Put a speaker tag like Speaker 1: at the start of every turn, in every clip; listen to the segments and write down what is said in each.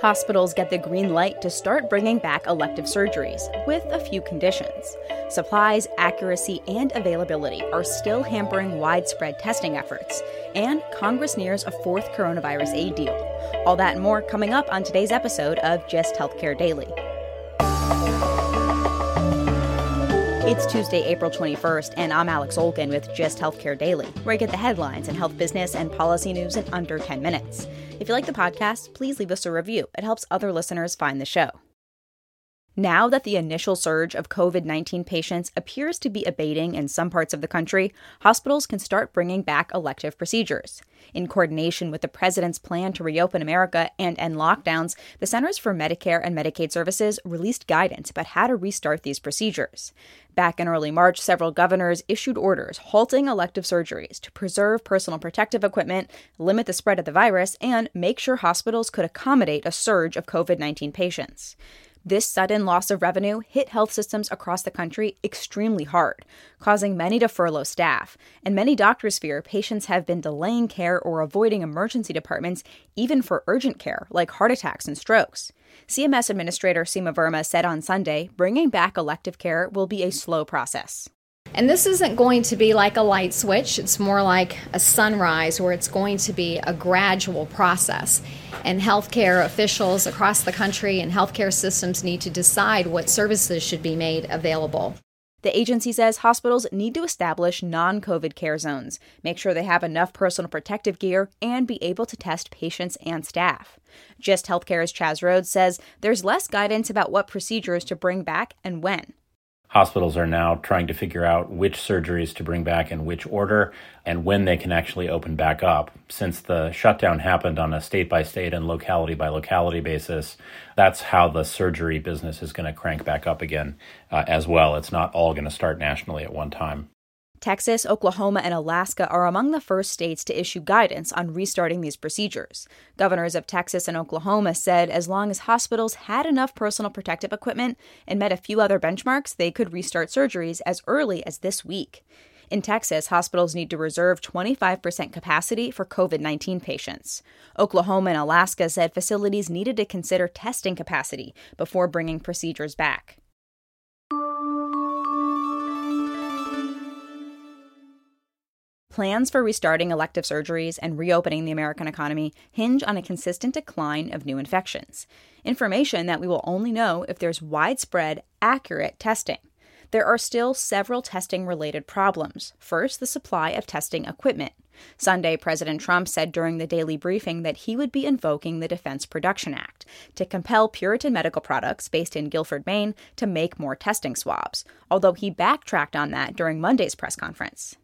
Speaker 1: Hospitals get the green light to start bringing back elective surgeries, with a few conditions. Supplies, accuracy, and availability are still hampering widespread testing efforts, and Congress nears a fourth coronavirus aid deal. All that and more coming up on today's episode of Just Healthcare Daily. It's Tuesday, April 21st, and I'm Alex Olgin with Just Healthcare Daily, where I get the headlines and health business and policy news in under 10 minutes. If you like the podcast, please leave us a review. It helps other listeners find the show. Now that the initial surge of COVID 19 patients appears to be abating in some parts of the country, hospitals can start bringing back elective procedures. In coordination with the president's plan to reopen America and end lockdowns, the Centers for Medicare and Medicaid Services released guidance about how to restart these procedures. Back in early March, several governors issued orders halting elective surgeries to preserve personal protective equipment, limit the spread of the virus, and make sure hospitals could accommodate a surge of COVID 19 patients. This sudden loss of revenue hit health systems across the country extremely hard, causing many to furlough staff. And many doctors fear patients have been delaying care or avoiding emergency departments, even for urgent care, like heart attacks and strokes. CMS Administrator Seema Verma said on Sunday bringing back elective care will be a slow process.
Speaker 2: And this isn't going to be like a light switch, it's more like a sunrise where it's going to be a gradual process. And healthcare officials across the country and healthcare systems need to decide what services should be made available.
Speaker 1: The agency says hospitals need to establish non COVID care zones, make sure they have enough personal protective gear, and be able to test patients and staff. Just Healthcare's Chaz Rhodes says there's less guidance about what procedures to bring back and when
Speaker 3: hospitals are now trying to figure out which surgeries to bring back in which order and when they can actually open back up. Since the shutdown happened on a state by state and locality by locality basis, that's how the surgery business is going to crank back up again uh, as well. It's not all going to start nationally at one time.
Speaker 1: Texas, Oklahoma, and Alaska are among the first states to issue guidance on restarting these procedures. Governors of Texas and Oklahoma said as long as hospitals had enough personal protective equipment and met a few other benchmarks, they could restart surgeries as early as this week. In Texas, hospitals need to reserve 25% capacity for COVID 19 patients. Oklahoma and Alaska said facilities needed to consider testing capacity before bringing procedures back. Plans for restarting elective surgeries and reopening the American economy hinge on a consistent decline of new infections. Information that we will only know if there's widespread, accurate testing. There are still several testing related problems. First, the supply of testing equipment. Sunday, President Trump said during the daily briefing that he would be invoking the Defense Production Act to compel Puritan Medical Products, based in Guilford, Maine, to make more testing swabs, although he backtracked on that during Monday's press conference.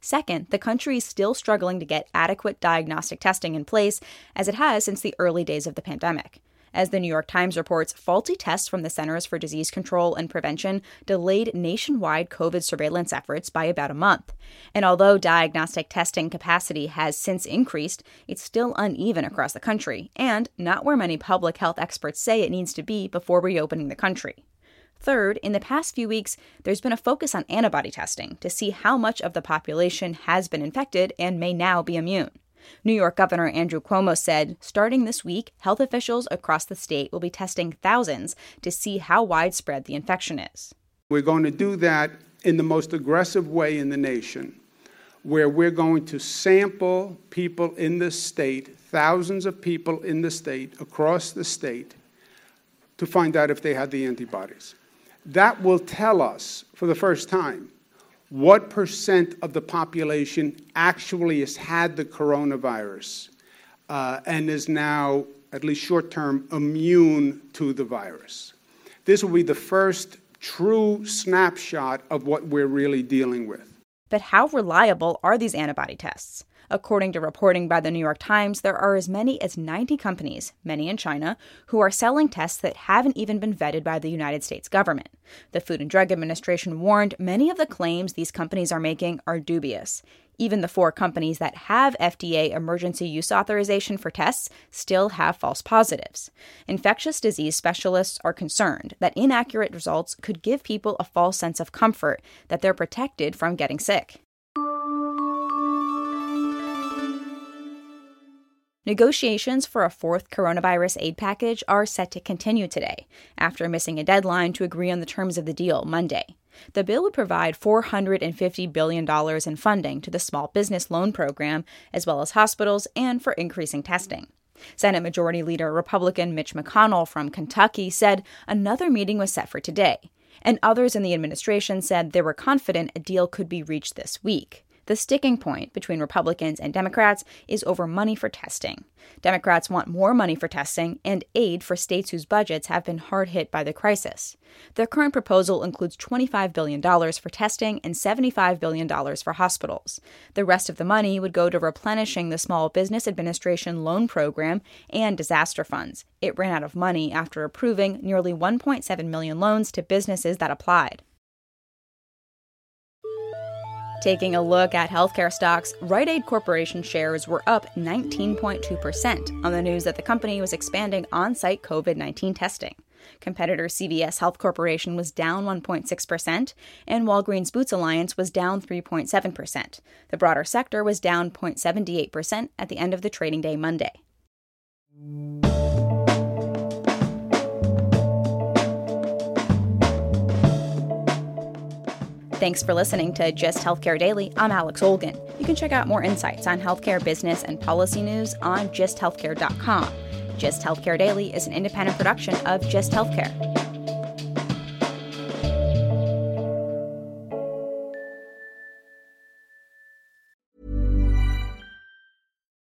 Speaker 1: Second, the country is still struggling to get adequate diagnostic testing in place, as it has since the early days of the pandemic. As the New York Times reports, faulty tests from the Centers for Disease Control and Prevention delayed nationwide COVID surveillance efforts by about a month. And although diagnostic testing capacity has since increased, it's still uneven across the country, and not where many public health experts say it needs to be before reopening the country. Third, in the past few weeks, there's been a focus on antibody testing to see how much of the population has been infected and may now be immune. New York Governor Andrew Cuomo said starting this week, health officials across the state will be testing thousands to see how widespread the infection is.
Speaker 4: We're going to do that in the most aggressive way in the nation, where we're going to sample people in the state, thousands of people in the state, across the state, to find out if they had the antibodies. That will tell us for the first time what percent of the population actually has had the coronavirus uh, and is now, at least short term, immune to the virus. This will be the first true snapshot of what we're really dealing with.
Speaker 1: But how reliable are these antibody tests? According to reporting by the New York Times, there are as many as 90 companies, many in China, who are selling tests that haven't even been vetted by the United States government. The Food and Drug Administration warned many of the claims these companies are making are dubious. Even the four companies that have FDA emergency use authorization for tests still have false positives. Infectious disease specialists are concerned that inaccurate results could give people a false sense of comfort that they're protected from getting sick. Negotiations for a fourth coronavirus aid package are set to continue today, after missing a deadline to agree on the terms of the deal Monday. The bill would provide $450 billion in funding to the Small Business Loan Program, as well as hospitals, and for increasing testing. Senate Majority Leader Republican Mitch McConnell from Kentucky said another meeting was set for today, and others in the administration said they were confident a deal could be reached this week. The sticking point between Republicans and Democrats is over money for testing. Democrats want more money for testing and aid for states whose budgets have been hard hit by the crisis. Their current proposal includes $25 billion for testing and $75 billion for hospitals. The rest of the money would go to replenishing the Small Business Administration loan program and disaster funds. It ran out of money after approving nearly 1.7 million loans to businesses that applied. Taking a look at healthcare stocks, Rite Aid Corporation shares were up 19.2% on the news that the company was expanding on site COVID 19 testing. Competitor CVS Health Corporation was down 1.6%, and Walgreens Boots Alliance was down 3.7%. The broader sector was down 0.78% at the end of the trading day Monday. Thanks for listening to Just Healthcare Daily. I'm Alex Olgin. You can check out more insights on healthcare business and policy news on justhealthcare.com. Just Healthcare Daily is an independent production of Just Healthcare.